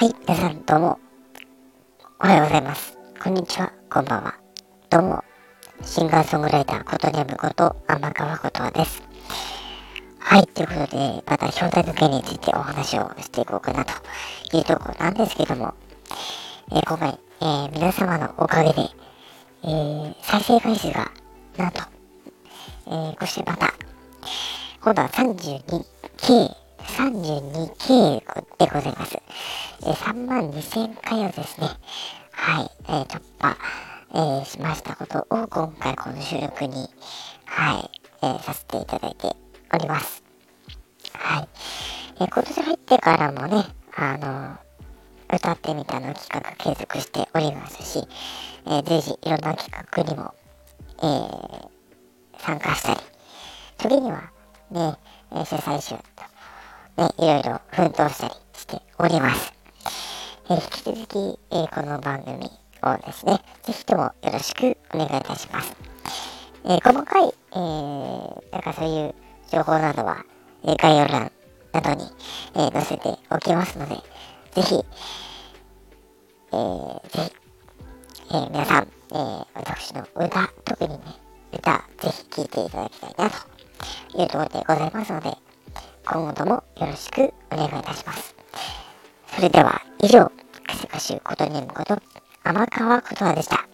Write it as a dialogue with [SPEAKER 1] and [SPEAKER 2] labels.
[SPEAKER 1] はい、皆さんどうも、おはようございます。こんにちは、こんばんは。どうも、シンガーソングライターことねむこと天川ことはです。はい、ということで、また表題の件についてお話をしていこうかなというところなんですけども、えー今回、えー皆様のおかげで、えー再生回数が、なんと、えーこうしてまた、今度は 32K、32K でございます。えー3万2000回をですね、はい、えー突破、えーしましたことを今回この収録に、はい、えーさせていただいております。はい。えー今年入ってからもね、あの歌ってみたの企画継続しておりますし、えー随時いろんな企画にも、えー参加したり、時にはね、えー主催者と、ね、いろいろ奮闘したりしております。えー引き続き、えーこの番組をですね、ぜひともよろしくお願いいたします。えー細かい、えーなんかそういう情報などは、えー概要欄などに、えー載せておきますので、ぜひ、えーぜひ、えー皆さん、えー私の歌、特にね、歌、ぜひ聴いていただきたいなというところでございますので、今後ともよろしくお願いいたします。それでは以上、かせかしゅことねむこと、天川ことわでした。